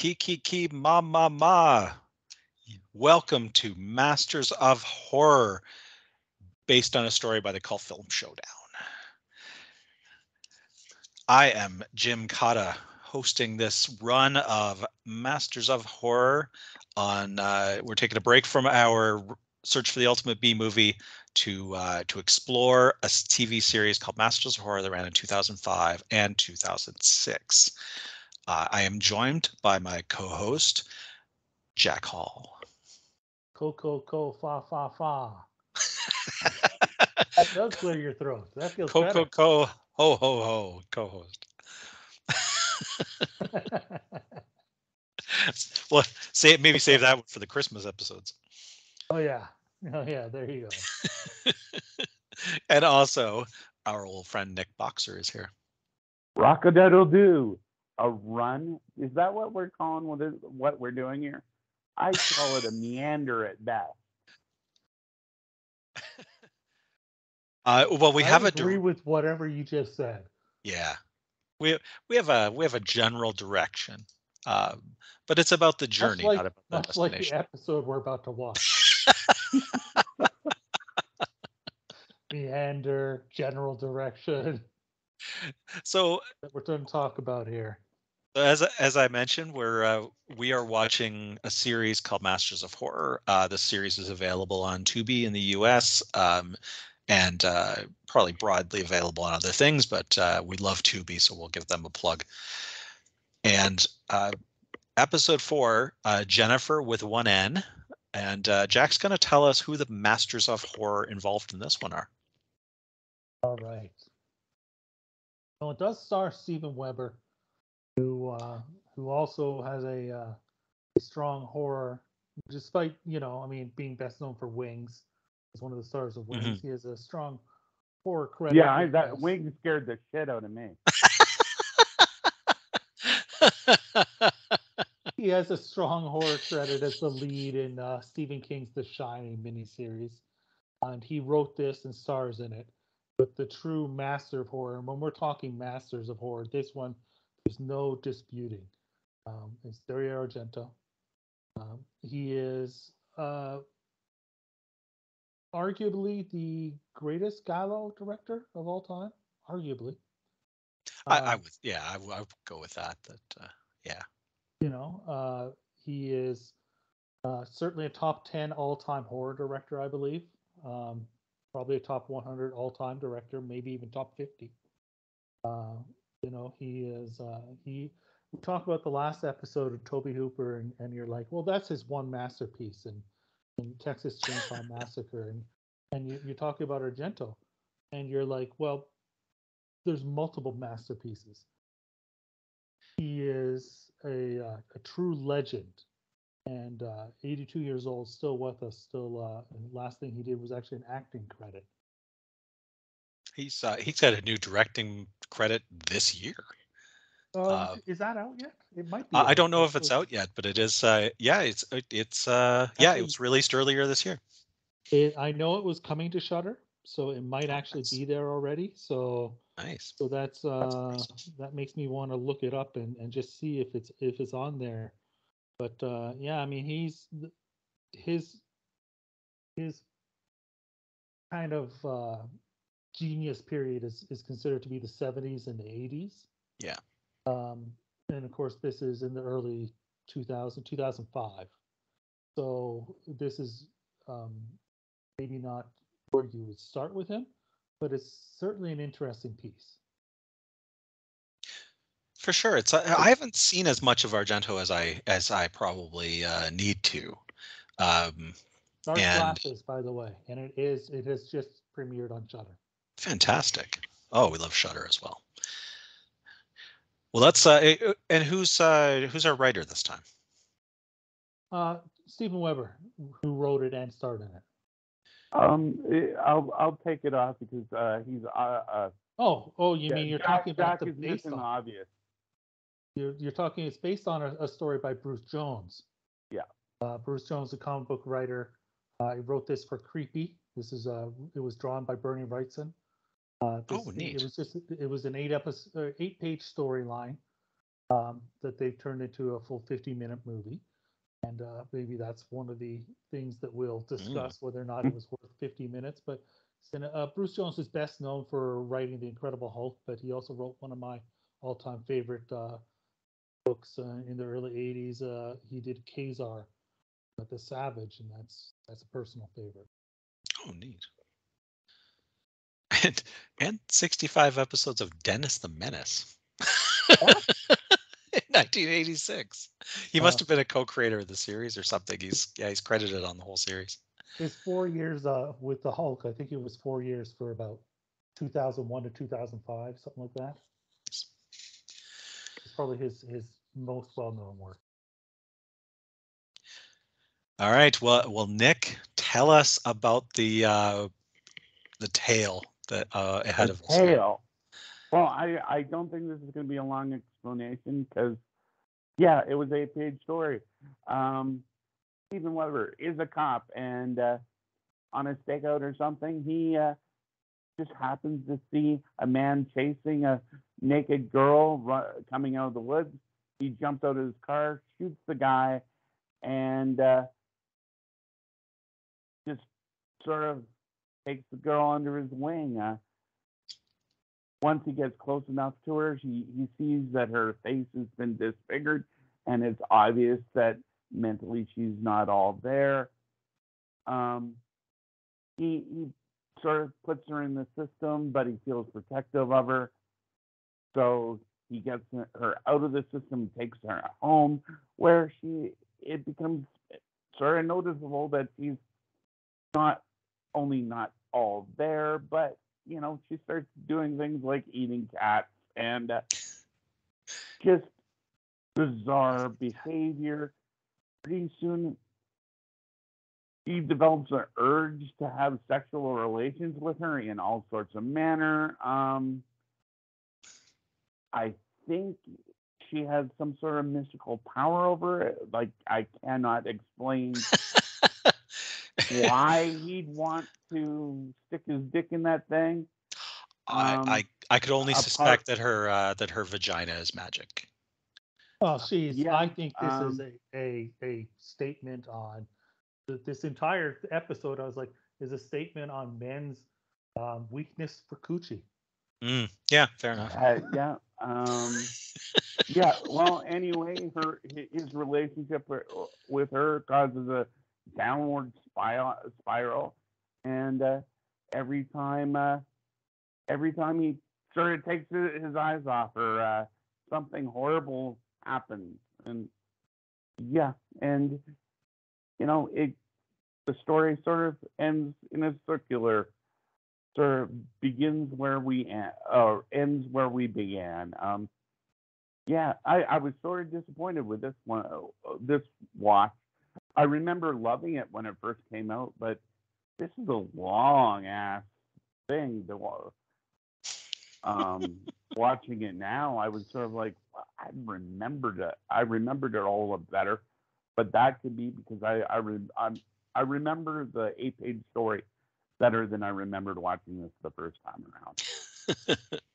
Ki ki ki ma ma ma. Welcome to Masters of Horror, based on a story by the Cult Film Showdown. I am Jim Cotta, hosting this run of Masters of Horror. On uh, we're taking a break from our search for the ultimate B movie to uh, to explore a TV series called Masters of Horror that ran in 2005 and 2006. Uh, I am joined by my co-host Jack Hall. Co co co fa fa fa. that does clear your throat. That feels Co better. co co ho ho ho co-host. well, say maybe save that one for the Christmas episodes. oh yeah. Oh yeah. There you go. and also, our old friend Nick Boxer is here. Rockadaddle do a run. Is that what we're calling what, is, what we're doing here? I call it a meander at best. Uh, well, we I have a agree dir- with whatever you just said. yeah, we we have a we have a general direction, um, but it's about the journey, like, not about the much like the episode we're about to watch. Meander, general direction so that we're going to talk about here. As as I mentioned, we're uh, we are watching a series called Masters of Horror. Uh, the series is available on Tubi in the U.S. Um, and uh, probably broadly available on other things, but uh, we love Tubi, so we'll give them a plug. And uh, episode four, uh, Jennifer with one N, and Jack's going to tell us who the Masters of Horror involved in this one are. All right. Well, it does star Steven Weber, who uh, who also has a, uh, a strong horror, despite you know, I mean, being best known for Wings, as one of the stars of Wings. Mhm. He has a strong horror credit. Yeah, I, that this. wing scared the shit out of me. He has a strong horror credit as the lead in uh, Stephen King's The Shining miniseries, and he wrote this and stars in it. But the true master of horror, and when we're talking masters of horror, this one there's no disputing. Um, it's Dario Argento. Um, he is uh, arguably the greatest Giallo director of all time. Arguably, I, Uh, I would, yeah, I, w- I would go with that. That uh, yeah. you know, uh, he is uh, certainly a top 10 all time horror director, I believe. Um, probably a top 100 all time director, maybe even top 50. You know, he is, uh, he, we talk about the last episode of Tobe Hooper, and, and you're like, well, that's his one masterpiece, and, and Texas Chainsaw Massacre, and, and you, you're talking about Argento, and you're like, well, there's multiple masterpieces. He is a uh, a true legend and uh, 82 years old still with us still uh last thing he did was actually an acting credit He's uh, he's got a new directing credit this year. um, Uh, is that out yet it might be Uh, I don't know if it's out yet, but it is. Uh, yeah, it's it- it's uh, yeah, it was released earlier this year. it, i know it was coming to Shudder so it might Oh, actually nice. be there already so Nice. so that's uh awesome. that makes me want to look it up and, and just see if it's if it's on there but uh yeah i mean he's his his kind of uh genius period is is considered to be the 70s and the 80s Yeah. um and of course this is in the early 2000 2005 so this is um maybe not where you would start with him but it's certainly an interesting piece For sure, it's. I haven't seen as much of Argento as I as I probably uh, need to. Um, Dark And- Glasses, by the way, and it is it has just premiered on Shudder. Fantastic. Oh, we love Shudder as well. Well, that's uh, eh, eh, and who's uh, who's our writer this time? Uh, Steven Weber, who wrote it and starred in it. Um, eh, I'll I'll take it off because uh, he's uh, uh Oh, oh, you yeah, mean you're Jack- talking about Jack the is based missing the on? obvious. You're, you're talking. It's based on a, a story by Bruce Jones. Yeah. Uh, Bruce Jones, a comic book writer, uh, he wrote this for Creepy. This is uh, it was drawn by Bernie Wrightson. Uh, this, Oh, it- neat. It was just it was an eight episode, uh, eight page storyline. um, that they've turned into a full 50 minute movie. And uh, maybe that's one of the things that we'll discuss whether or not it was worth 50 minutes. But uh, Bruce Jones is best known for writing The Incredible Hulk, but he also wrote one of my all time favorite uh, books uh, in the early 80s. Uh, he did Ka-Zar, the Savage, and that's that's a personal favorite. Oh, neat. And and 65 episodes of Dennis the Menace. In 1986. He must Uh, have been a co-creator of the series or something. He's yeah, he's credited on the whole series. His four years uh, with the Hulk, I think it was four years for about 2001 to 2005, something like that. It's probably his his most well known work. All right. Well, well, Nick, tell us about the uh, the tale that uh, ahead A of us. tail. Well, I, I don't think this is going to be a long explanation because, yeah, it was a page story. Um, Steven Weber is a cop, and uh, on a stakeout or something, he uh, just happens to see a man chasing a naked girl ru- coming out of the woods. He jumps out of his car, shoots the guy, and uh, just sort of takes the girl under his wing. Uh, once he gets close enough to her, he, he sees that her face has been disfigured, and it's obvious that mentally she's not all there. Um, he, he sort of puts her in the system, but he feels protective of her. So he gets her out of the system, takes her home, where she it becomes sort of noticeable that she's not only not all there, but you know, she starts doing things like eating cats and uh, just bizarre behavior. Pretty soon, he develops an urge to have sexual relations with her in all sorts of manner. Um, I think she has some sort of mystical power over it. Like I cannot explain why he'd want to stick his dick in that thing. I, Um, I I could only apart- suspect that her uh, that her vagina is magic. Oh, she's. yeah, I think this is um, a, a a statement on th- this entire episode. I was like, is a statement on men's um, weakness for coochie. Mm, yeah, fair enough. Uh, yeah. Um, yeah. Well, anyway, her his relationship with, with her causes a downward spiral, and uh, every time, uh, every time he sort of takes his eyes off her, uh, something horrible happens, and yeah, and you know, it the story sort of ends in a circular sort of begins where we en- or ends where we began. Um, yeah, I, I was sort of disappointed with this one, uh, this watch. I remember loving it when it first came out, but this is a long ass thing to wa- um watching it now i was sort of like "Well, i remembered it i remembered it all better. But that could be because i i re- I'm, i remember the eight page story better than i remembered watching this the first time around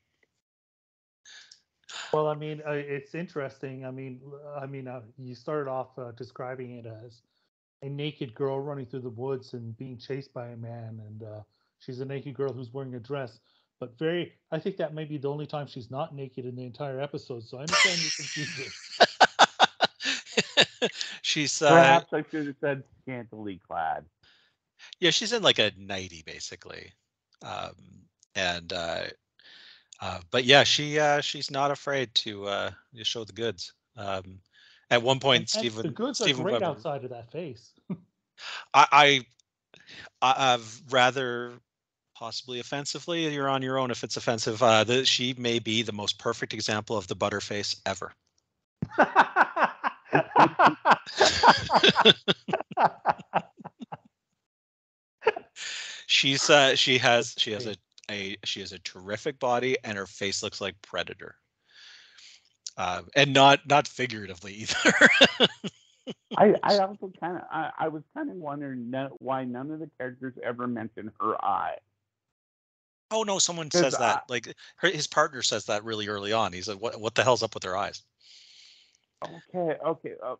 Well, I mean, uh, it's interesting. I mean, I mean, uh, you started off uh, describing it as a naked girl running through the woods and being chased by a man, and uh, she's a naked girl who's wearing a dress. But very, I think that may be the only time she's not naked in the entire episode. So I understand your confusion. she's uh, perhaps i should have said scantily clad yeah, she's in like a nighty basically, um, and uh, but yeah, she uh, she's not afraid to uh, show the goods. Um, at one point, Steven the goods Steven are great Weber, outside of that face. I, I I- I've rather possibly offensively. You're on your own if it's offensive. Uh, the, she may be the most perfect example of the butterface ever. She's uh, she has she has a, a she has a terrific body and her face looks like Predator. Uh, and not not figuratively either. I, I also kind of I, I was kind of wondering no, why none of the characters ever mention her eye. oh no, someone says that. I- like her, his partner says that really early on. He's like, "What what the hell's up with her eyes?" Okay, okay. Uh,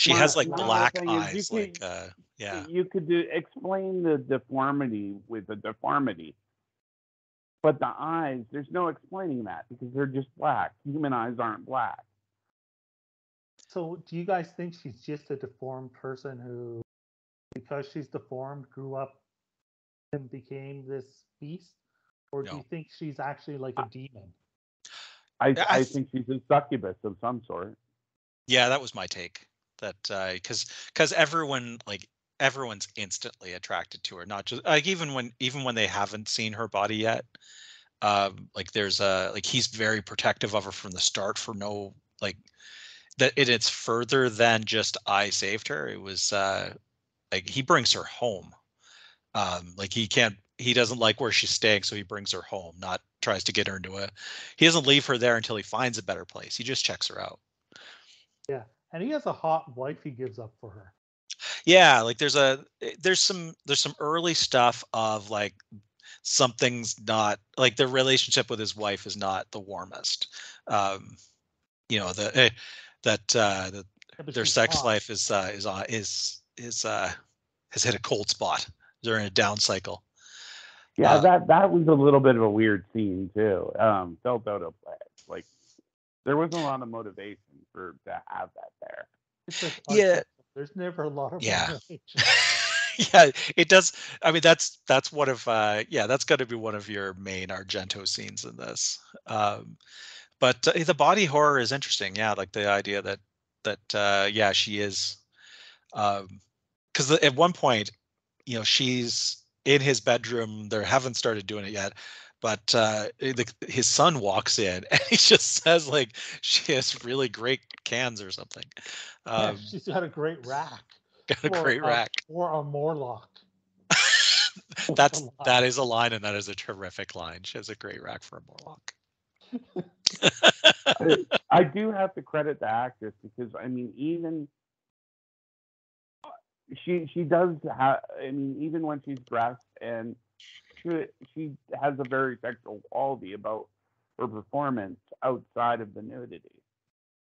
She has like black thing is you eyes, can- like uh, yeah. You could do explain the deformity with the deformity. But the eyes, there's no explaining that because they're just black. Human eyes aren't black. So, do you guys think she's just a deformed person who, because she's deformed, grew up and became this beast, or do you think she's actually like a demon? I, Yeah, I I think she's a succubus of some sort. Yeah, that was my take. That because because everyone like everyone's instantly attracted to her, not just like even when even when they haven't seen her body yet. Um, like there's a like he's very protective of her from the start for no like that it, it's further than just I saved her. It was uh like he brings her home. Um, like he can't he doesn't like where she's staying, so he brings her home, not tries to get her into a he doesn't leave her there until he finds a better place. He just checks her out. And he has a hot wife he gives up for her. yeah like there's a eh, there's some there's some early stuff of like something's not like their relationship with his wife is not the warmest um you know the eh, that uh the, Yeah, their sex hot. life is uh is on is is uh has hit a cold spot they're in a down cycle Yeah, Uh, that that was a little bit of a weird scene too. Um, felt out of place. Like there wasn't a lot of motivation for to have that there. Just Yeah. There's never a lot of Yeah. motivation. yeah it does i mean that's that's one of uh yeah that's got to be one of your main argento scenes in this um but uh, the body horror is interesting yeah like the idea that that uh yeah she is um because at one point you know she's in his bedroom they haven't started doing it yet but uh eh, the, his son walks in and he just says like she has really great cans or something Yeah, um she's got a great rack. got a or great rack Or a Morlock. That's That's a line. that is a line, and that is a terrific line. She has a great rack for a Morlock. I do have to credit the actress because I mean, even she she does have. I mean, even when she's dressed and she she has a very sexual quality about her performance outside of the nudity.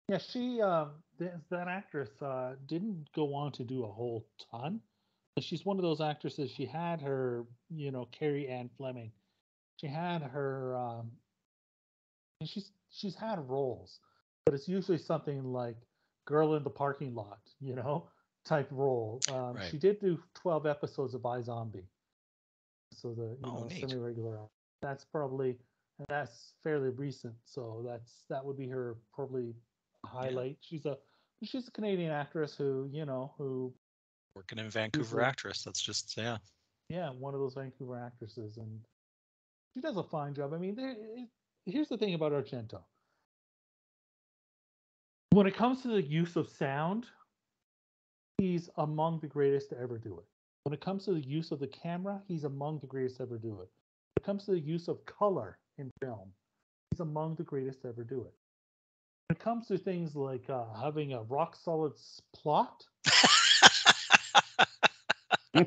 Yeah, she um th- that actress uh didn't go on to do a whole ton. She's one of those actresses. She had her, you know, Carrie Anne Fleming. She had her um and she's she's had roles, but it's usually something like girl in the parking lot, you know, type role. Um Right. she did do 12 episodes of iZombie. So the you Oh, know neat. semi-regular. That's probably that's fairly recent. So that's that would be her probably highlight. She's a she's a Canadian actress who you know who Working in Vancouver actress. That's just yeah. yeah one of those Vancouver actresses and she does a fine job. I mean, there, it, here's the thing about Argento. When it comes to the use of sound, he's among the greatest to ever do it. When it comes to the use of the camera, he's among the greatest to ever do it. When it comes to the use of color in film, he's among the greatest to ever do it. When it comes to things like uh, having a rock solid plot,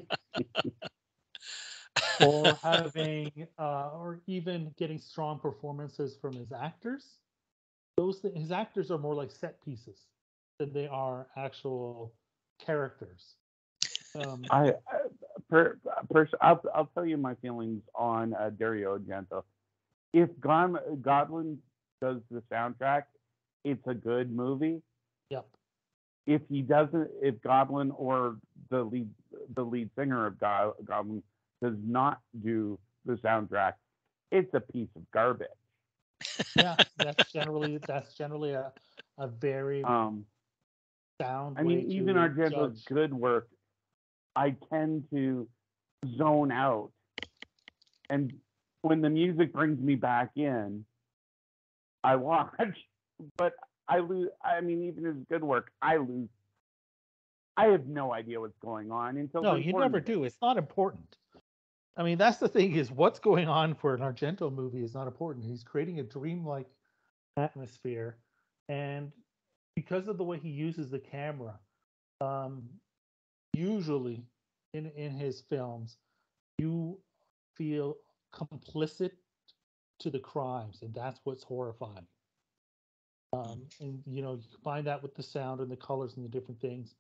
or having uh, or even getting strong performances from his actors those thi- his actors are more like set pieces than they are actual characters um, I, I per, per, I'll, I'll tell you my feelings on uh, Dario Argento. If God, Goblin does the soundtrack, it's a good movie. yep If he doesn't, if Goblin or the lead, the lead singer of God, Godwin does not do the soundtrack, it's a piece of garbage. yeah that's generally that's generally a, a very Um, sound I mean, even to Argento's judge. good work, I tend to zone out. And when the music brings me back in, I watch. But I lose. I mean, even his good work, I lose. I have no idea what's going on until. no you never do it's not important i mean that's the thing is what's going on for an argento movie is not important he's creating a dreamlike atmosphere and because of the way he uses the camera um usually in in his films you feel complicit to the crimes and that's what's horrifying Um, and you know, you combine that with the sound and the colors and the different things,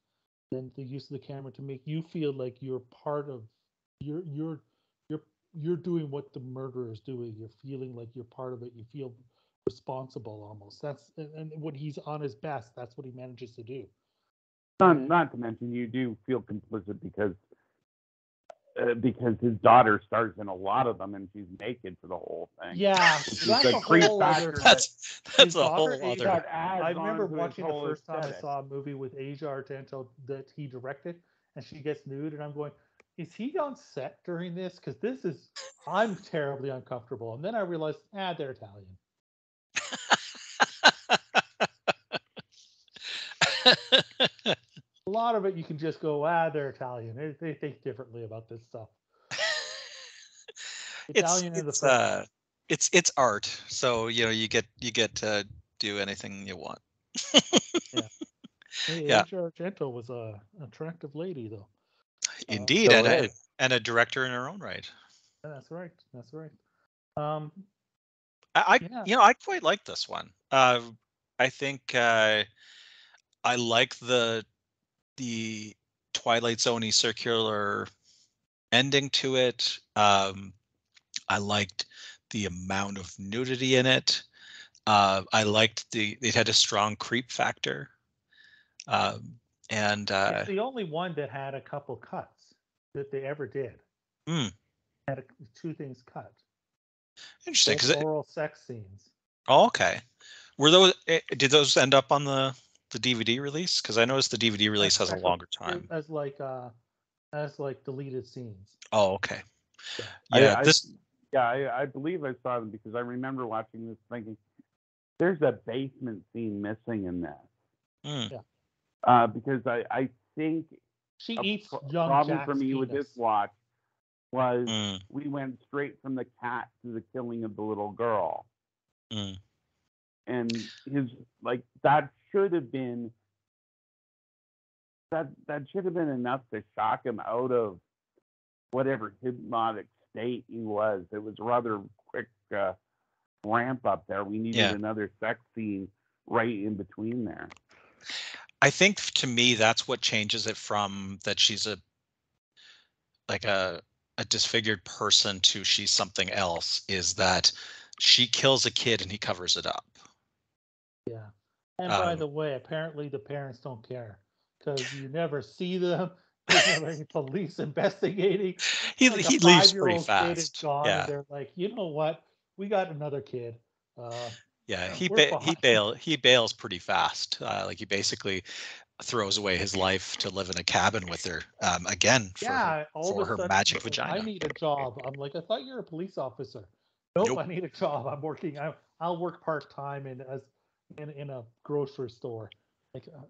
then the use of the camera to make you feel like you're part of you're you're you're you're doing what the murderer is doing. You're feeling like you're part of it. You feel responsible almost. That's and, and when he's on his best, that's what he manages to do. Not, not to mention, you do feel complicit because uh, because his daughter stars in a lot of them, and she's naked for the whole thing. Yeah, Which that's a a creep whole other. That's that's a whole other. I remember on to his watching the whole first time I saw a movie with Asia Argento that he directed, and she gets nude, and I'm going, is he on set during this? Because this is, I'm terribly uncomfortable. And then I realized, ah, they're Italian. A lot of it you can just go, ah, they're Italian. They, they think differently about this stuff. it's Italian in the it's first uh it's it's art so you know you get you get to do anything you want Hey, yeah. Asia Argento was a attractive lady, though. indeed so and a, and a director in her own right Yeah, That's right. That's right. Um, i, I Yeah. you know i quite like this one uh i think uh i like the the twilight zone circular ending to it um i liked the amount of nudity in it uh i liked the it had a strong creep factor um and uh it's the only one that had a couple cuts that they ever did. Hmm. Had a, two things cut. interesting because oral sex scenes. Oh, okay. Were those eh, did those end up on the the DVD release? Because I noticed the DVD release has a longer time. as like uh as like deleted scenes. Oh, okay. Yeah. I- Yeah, I, this Yeah, I, I believe I saw them because I remember watching this thinking, there's a basement scene missing in that. hmm, Uh, because I, I think She eats pro- young problem Jack's for me with this watch was mm, we went straight from the cat to the killing of the little girl. mm. and his like that should have been that that should have been enough to shock him out of whatever hypnotic state he was. It was a rather quick uh, ramp up there. We needed Yeah. another sex scene right in between there. I think to me that's what changes it from that she's a like a a disfigured person to she's something else is that she kills a kid and he covers it up. Yeah. And by Um, the way, apparently the parents don't care because you never see them. There's never any police investigating. He Like he leaves pretty five-year-old kid is fast. gone, Yeah. they're like, you know what? We got another kid. Uh, Yeah, he we're ba- he bail he bails pretty fast. Uh, like he basically throws away his life to live in a cabin with her um, again for yeah, all for her sudden, magic vagina. I need a job. I'm like, I thought you're a police officer. Nope, Nope. I need a job. I'm working. I, I'll work part time and as in in a grocery store. Like, uh,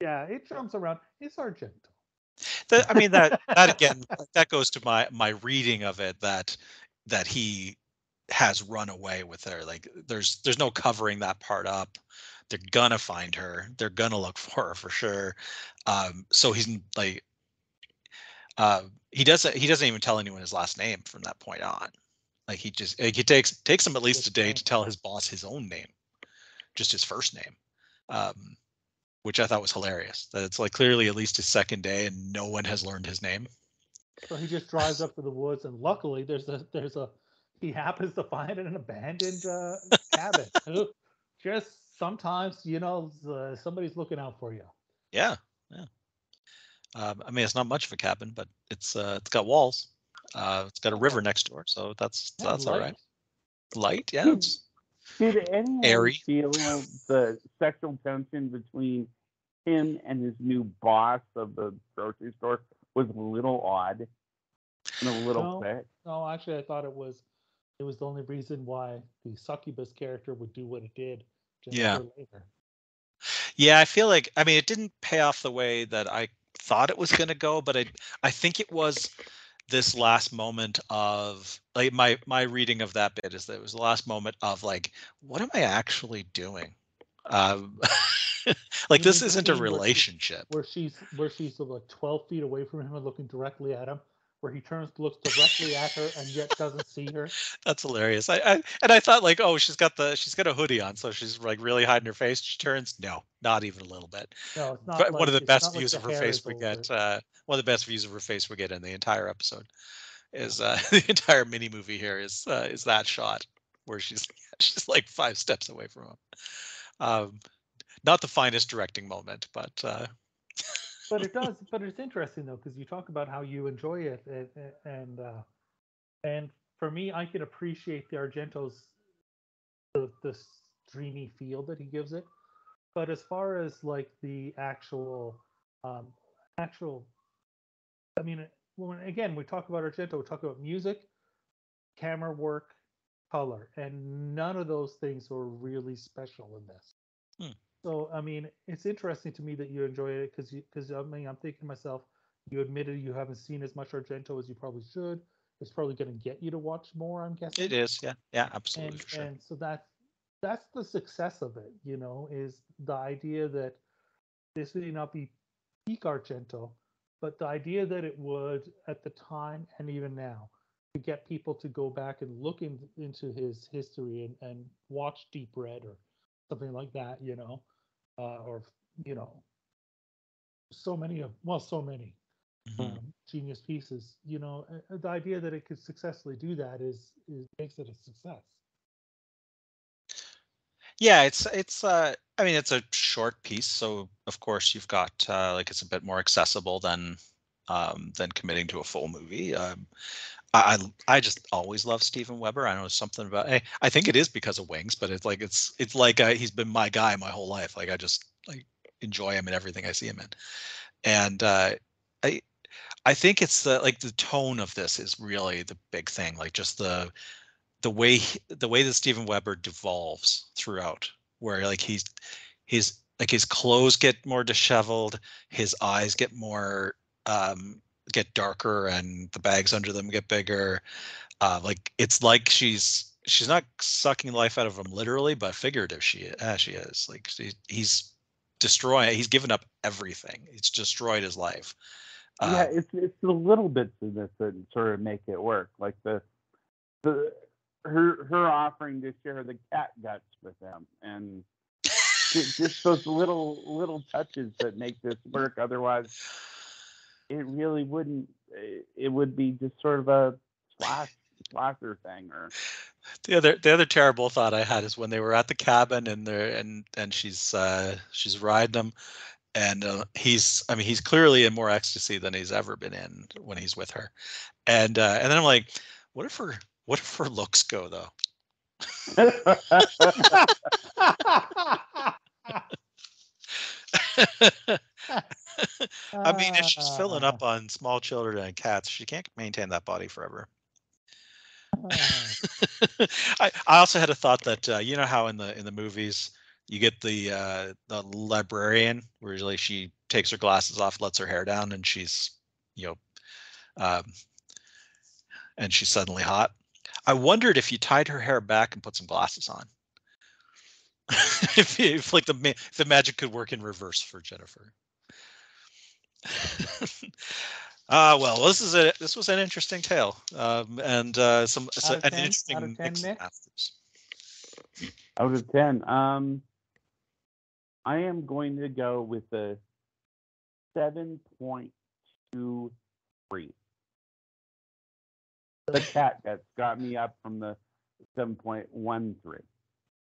yeah, it jumps around. It's Argento. I mean that that again that goes to my my reading of it that that he has run away with her. Like there's there's no covering that part up. They're gonna find her. They're gonna look for her for sure. Um, so he's like, uh, he doesn't he doesn't even tell anyone his last name from that point on. Like he just like, it takes takes him at least a day to tell his boss his own name, just his first name. Um, which I thought was hilarious. That it's like clearly at least his second day and no one has learned his name. So he just drives up to the woods, and luckily there's a there's a he happens to find an abandoned uh, cabin. Just sometimes you know uh, somebody's looking out for you. Yeah, yeah. Um, I mean, it's not much of a cabin, but it's uh, it's got walls. Uh, it's got a river next door, so that's Yeah, that's all right. light. Light, yeah. It's, Did anyone Airy. feel the sexual tension between him and his new boss of the grocery store was a little odd and a little No. quick? No, actually, I thought it was it was the only reason why the succubus character would do what it did. just Yeah. later. yeah, I feel like I mean, it didn't pay off the way that I thought it was going to go, but I I think it was this last moment of like my my reading of that bit is that it was the last moment of like, what am I actually doing? Um, like this isn't a scene where she- relationship. Where she's where she's like twelve feet away from him and looking directly at him. Where he turns, to looks directly at her, and yet doesn't see her. That's hilarious. I, I and I thought like, oh, she's got the she's got a hoodie on, so she's like really hiding her face. She turns, no, not even a little bit. No, it's not. But like, one of the best not like views the of her face we get. Uh, one of the best views of her face we get in the entire episode is uh, the entire mini movie here is uh, is that shot where she's she's like five steps away from him. Um, not the finest directing moment, but uh, but it does. But it's interesting though, because you talk about how you enjoy it, and and uh, and for me, I can appreciate the Argento's the the dreamy feel that he gives it. But as far as like the actual um actual, I mean, when again we talk about Argento, we talk about music, camera work, color, and none of those things were really special in this. Hmm. So I mean, it's interesting to me that you enjoy it because because I mean, I'm thinking to myself, you admitted you haven't seen as much Argento as you probably should. It's probably going to get you to watch more. I'm guessing. it is, yeah, yeah, absolutely and sure. and so that's that's the success of it. You know, is the idea that this may not be peak Argento, but the idea that it would at the time and even now to get people to go back and look in, into his history and, and watch Deep Red or something like that, you know, uh, or you know, so many of well, so many Mhm. um, genius pieces. You know, the idea that it could successfully do that is is makes it a success. Yeah, it's it's uh I mean it's a short piece, so of course you've got uh like it's a bit more accessible than um than committing to a full movie. Um I I just always love Steven Weber. I know something about I, I think it is because of Wings, but it's like it's it's like uh, he's been my guy my whole life. Like I just like enjoy him in everything I see him in. And uh I I think it's the like the tone of this is really the big thing. Like just the the way the way that Steven Weber devolves throughout, where like he's he's like his clothes get more disheveled, his eyes get more um get darker, and the bags under them get bigger. Uh, like it's like she's she's not sucking life out of him literally, but figurative she uh, she is. Like she, he's destroying. He's given up everything. It's destroyed his life. yeah, Uh, it's it's the little bits of this that sort of make it work. Like the the her her offering to share the cat guts with them, and just those little little touches that make this work. Otherwise, it really wouldn't. It, it would be just sort of a slash slasher thing, or The other the other terrible thought I had is when they were at the cabin and they're and and she's uh she's riding him and uh, he's I mean he's clearly in more ecstasy than he's ever been in when he's with her. And uh and then I'm like what if her what if her looks go though? I mean if she's filling up on small children and cats, she can't maintain that body forever. I, I also had a thought that uh, you know how in the in the movies you get the uh, the librarian where usually she takes her glasses off, lets her hair down, and she's you know, um, and she's suddenly hot. I wondered if you tied her hair back and put some glasses on. if, if like the if the magic could work in reverse for Jennifer. Ah, well, this is a this was an interesting tale, um, and uh, some so, of an 10? Out of interesting 10, mix of Nick? masters. out of ten. Um, I am going to go with a seven point two three. The cat that's got me up from the seven point one three.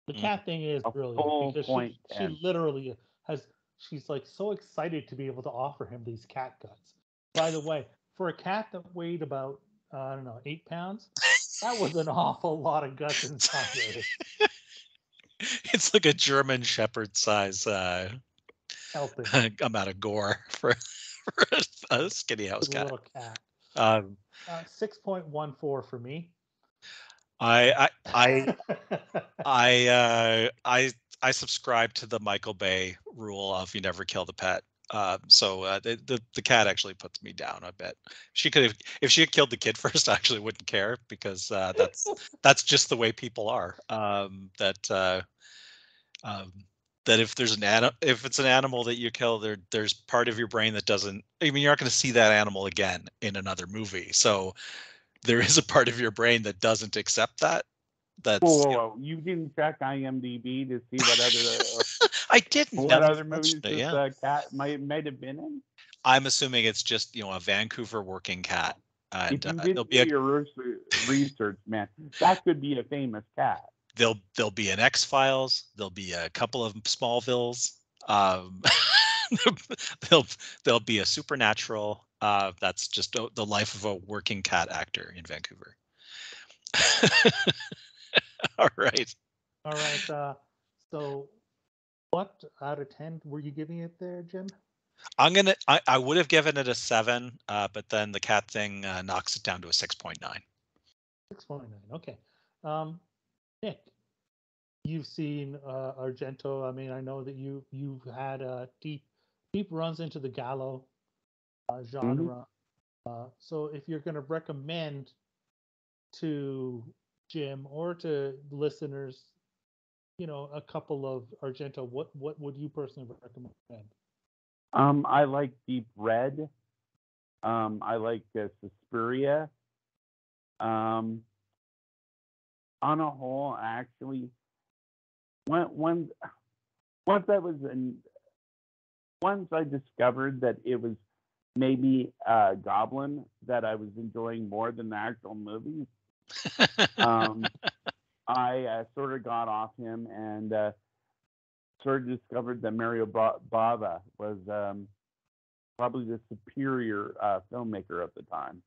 The cat thing is A brilliant because she, she literally has. She's like so excited to be able to offer him these cat guts. By the way, for a cat that weighed about uh, I don't know eight pounds, that was an awful lot of guts inside of it. it's like a German Shepherd size uh, amount of gore for, for a skinny house cat. cat. Um, Uh, Six point one four for me. I I I I uh, I I subscribe to the Michael Bay rule of you never kill the pet. Um, so uh, the, the the cat actually puts me down a bit. She could have if she had killed the kid first, I actually wouldn't care because uh, that's that's just the way people are. Um, that uh, um, that if there's an anim- if it's an animal that you kill, there there's part of your brain that doesn't. I mean, you're not going to see that animal again in another movie. So there is a part of your brain that doesn't accept that. That's Whoa, whoa, you know- whoa. You didn't check IMDb to see what other I didn't. what other movies this yeah. uh, cat might might have been in? I'm assuming it's just you know a Vancouver working cat, and if you uh, didn't there'll do be a your research, man, that could be a famous cat. there'll there'll be an X Files. There'll be a couple of Smallvilles. Um, there'll there'll be a Supernatural. Uh, that's just o- the life of a working cat actor in Vancouver. All right. All right. Uh, so, what out of ten were you giving it there, Jim? I'm gonna. I, I would have given it a seven, uh, but then the cat thing uh, knocks it down to a six point nine. Six point nine. Okay. Um, Nick, you've seen uh, Argento. I mean, I know that you you've had uh, deep deep runs into the Giallo uh, genre. Uh, so, if you're going to recommend to Jim or to listeners, you know, a couple of Argento, what what would you personally recommend? Um, I like Deep Red. Um, I like uh, Suspiria. Um, on a whole, actually, when, when once I was in, once I discovered that it was maybe uh, Goblin that I was enjoying more than the actual movies, um, I uh, sort of got off him and uh, sort of discovered that Mario Bava was um, probably the superior uh, filmmaker of the time.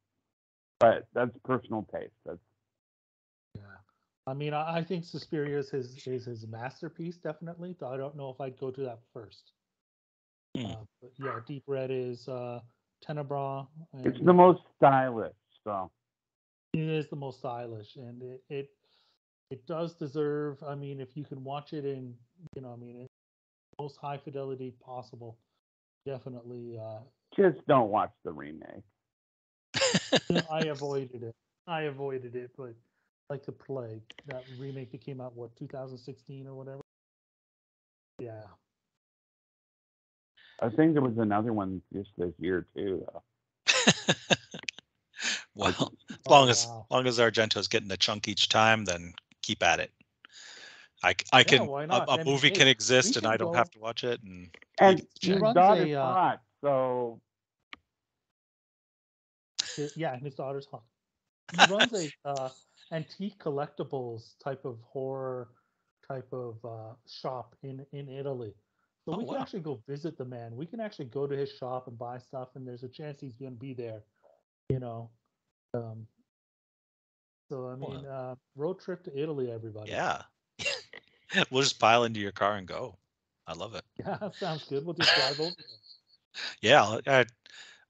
But that's personal taste. That's Yeah, I mean, I, I think Suspiria is his is his masterpiece, definitely. Though I don't know if I'd go to that first. Hmm. Uh, but yeah, Deep Red is uh, Tenebrae. it's the most stylish. So It is the most stylish, and it, it it does deserve. I mean, if you can watch it in, you know, I mean, in most high fidelity possible, definitely. Uh, just don't watch the remake. you know, I avoided it. I avoided it, but like the plague, that remake that came out what 2016 or whatever. Yeah. I think there was another one just this year too. Though. well, as Oh, long as wow. long as Argento's getting a chunk each time, then keep at it. I, c- I can why a, not? a And, movie hey, can we exist and I don't go- have to watch it. And And He his runs daughter's a, uh, hot, so Yeah, and his daughter's hot. He runs a uh, antique collectibles type of horror type of uh, shop in in Italy. So Oh, we can wow. actually go visit the man. We can actually go to his shop and buy stuff, and there's a chance he's going to be there. You know. Um, so I mean, uh, road trip to Italy, everybody. yeah, we'll just pile into your car and go. I love it. Yeah, sounds good. We'll just drive over. there. Yeah, I'll- uh,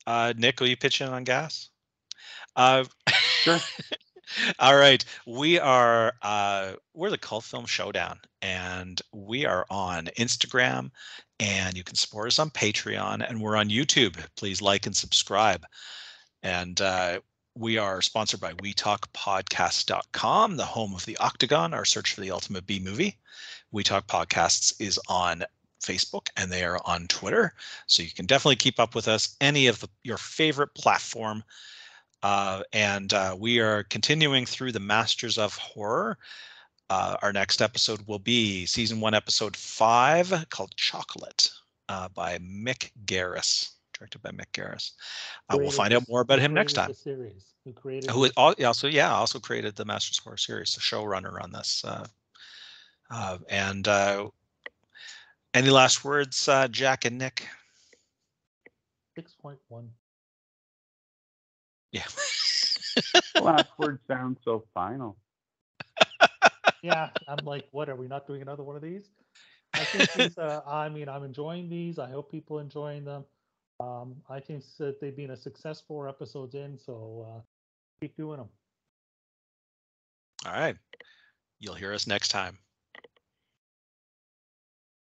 uh, Nick, will you pitch in on gas? Uh, Sure. All right, we are uh, we're the Cult Film Showdown, and we are on Instagram, and you can support us on Patreon, and we're on YouTube. Please like and subscribe, and uh, we are sponsored by WeTalkPodcast.com, the home of the Octagon, our search for the ultimate B movie. We Talk Podcasts is on Facebook and they are on Twitter, so you can definitely keep up with us any of the, your favorite platform. Uh, and uh, we are continuing through the Masters of Horror. Uh, our next episode will be season one, episode five, called Chocolate uh, by Mick Garris, directed by Mick Garris. Uh, we'll find out more about him next time. Series. Who created? Who is al- also, yeah, also created the Masters of Horror series, the showrunner on this. Uh, uh, and uh, any last words, uh, Jack and Nick? Six point one. Yeah. last word sounds so final. yeah, I'm like, what are we not doing another one of these? I think these, uh, I mean, I'm enjoying these. I hope people enjoying them. Um, I think that they've been a success four episodes in, so uh, keep doing them. All right. You'll hear us next time.